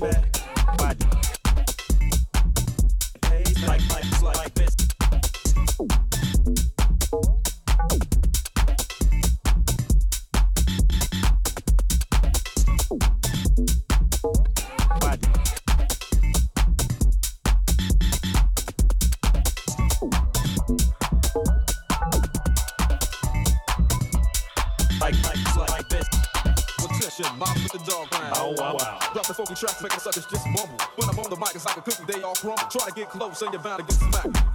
back. Try to get close and you're bound to get smacked.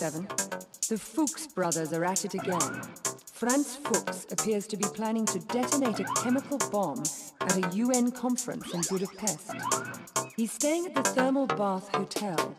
Hello, 47. The Fuchs brothers are at it again. Franz Fuchs appears to be planning to detonate a chemical bomb at a UN conference in Budapest. He's staying at the Thermal Bath Hotel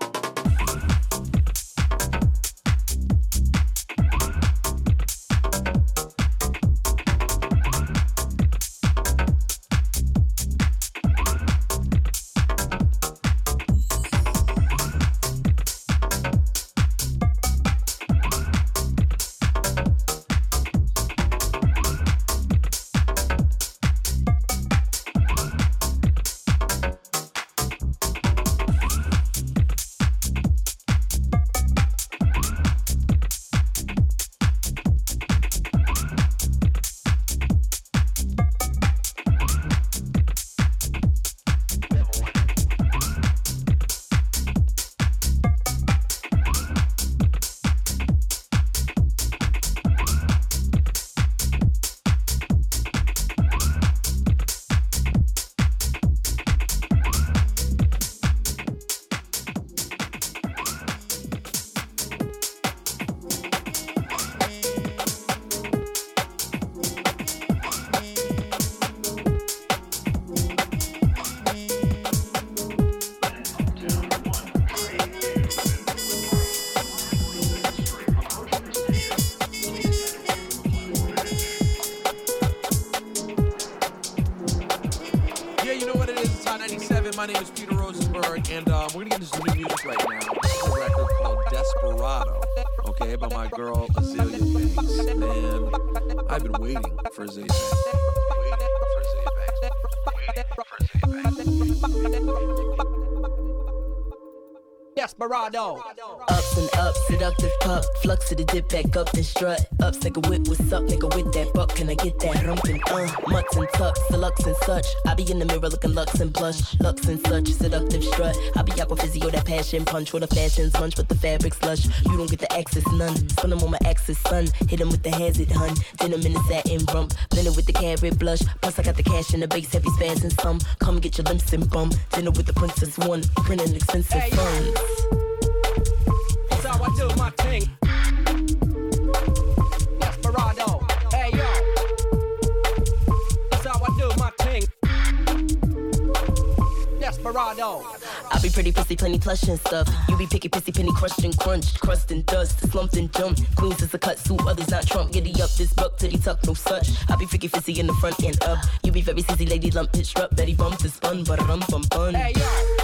Desperado. Ups and ups, seductive pup. Flux to the dip back up and strut. Ups like a whip, what's up, nigga, with that buck? Can I get that rumpin'? Uh, mutts and tucks, deluxe and such. I be in the mirror looking lux and blush. Lux and such, seductive strut. I be aqua physio, that passion punch. With the fashion's lunch, but the fabric's lush. You don't get the access, none. Spin them on my axis, son. Hit him with the hazard, hun. Then I'm in the satin rump. Blended with the carrot blush. Plus, I got the cash in the base, heavy spaz and some. Come get your limps and bum. Dinner with the princess one. Printing expensive funds. That's how I do my thing. Desperado, hey yo. That's how I do my thing. Desperado. I be pretty pussy, plenty plush and stuff. You be picky, pissy, penny, crushed and crunched, crust and dust, slumped and jumped. Queens is a cut suit, others not Trump. Giddy up this buck, titty tuck, no such. I be freaky, fizzy in the front and up. You be very sissy, lady lump, pitch up, Betty bump is fun, but rum bum bun. Hey yo.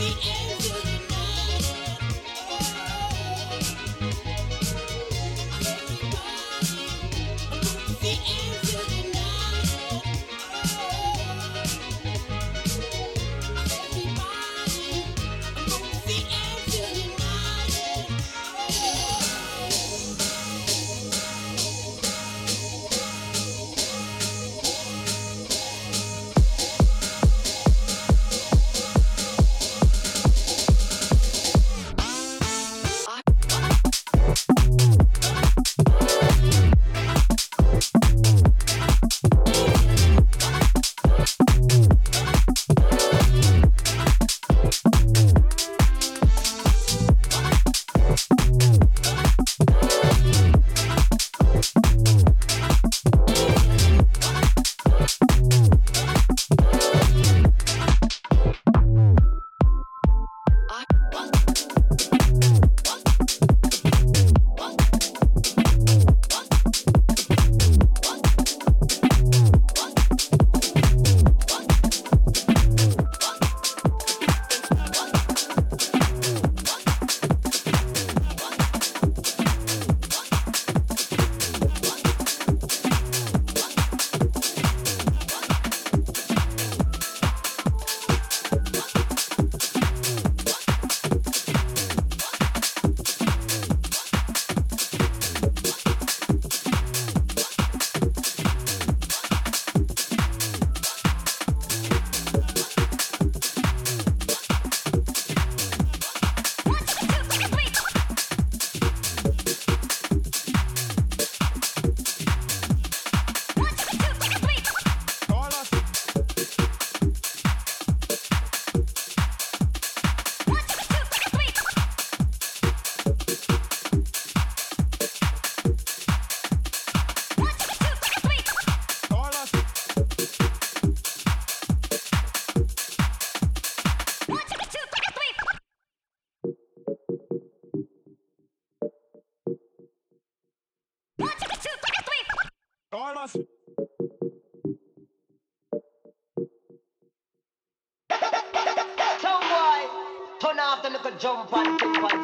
the end. Off the little jump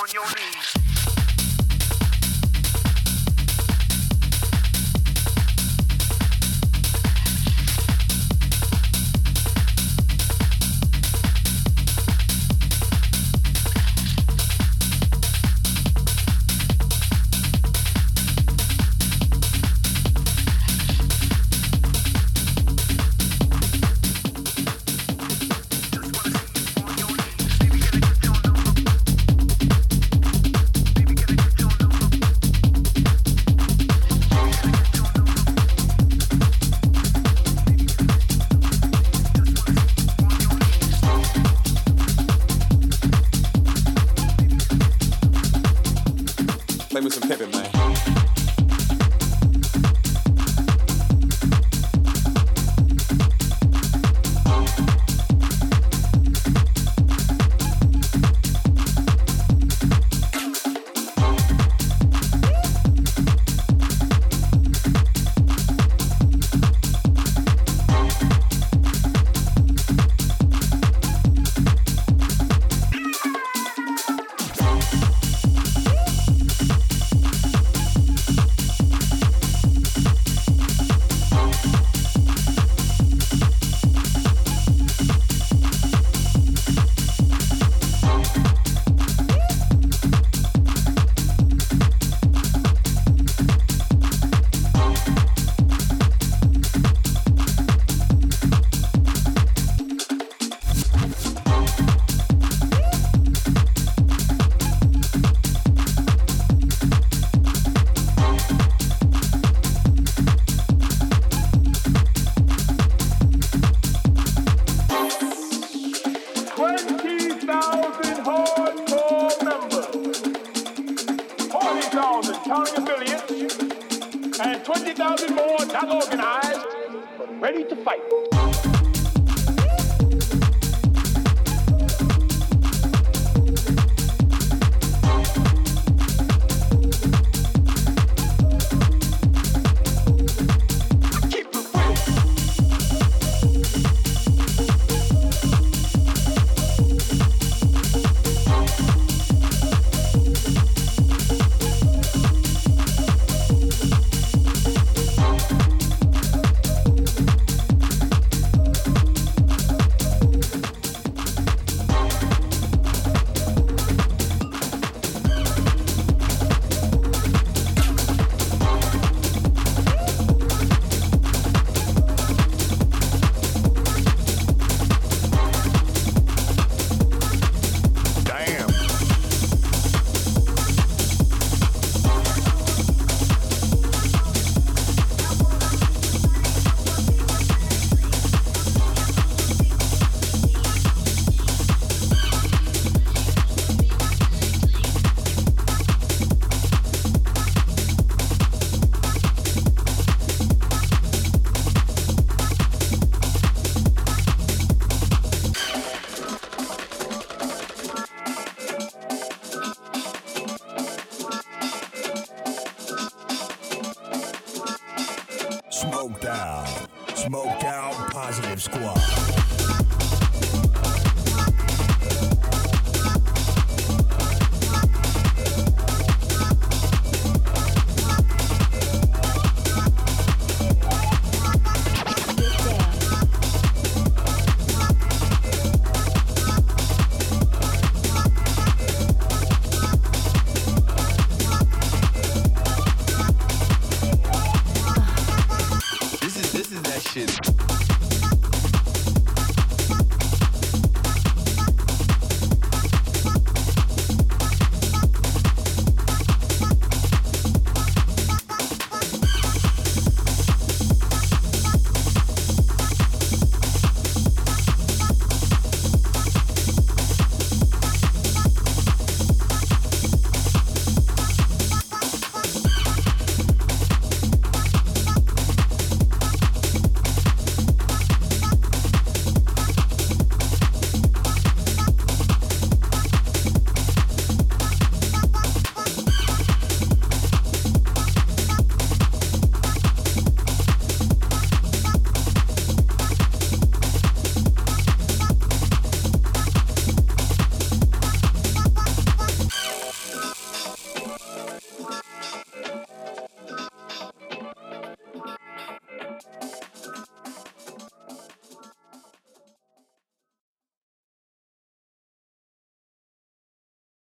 on your knees. Smoked out. Smoked out positive squad.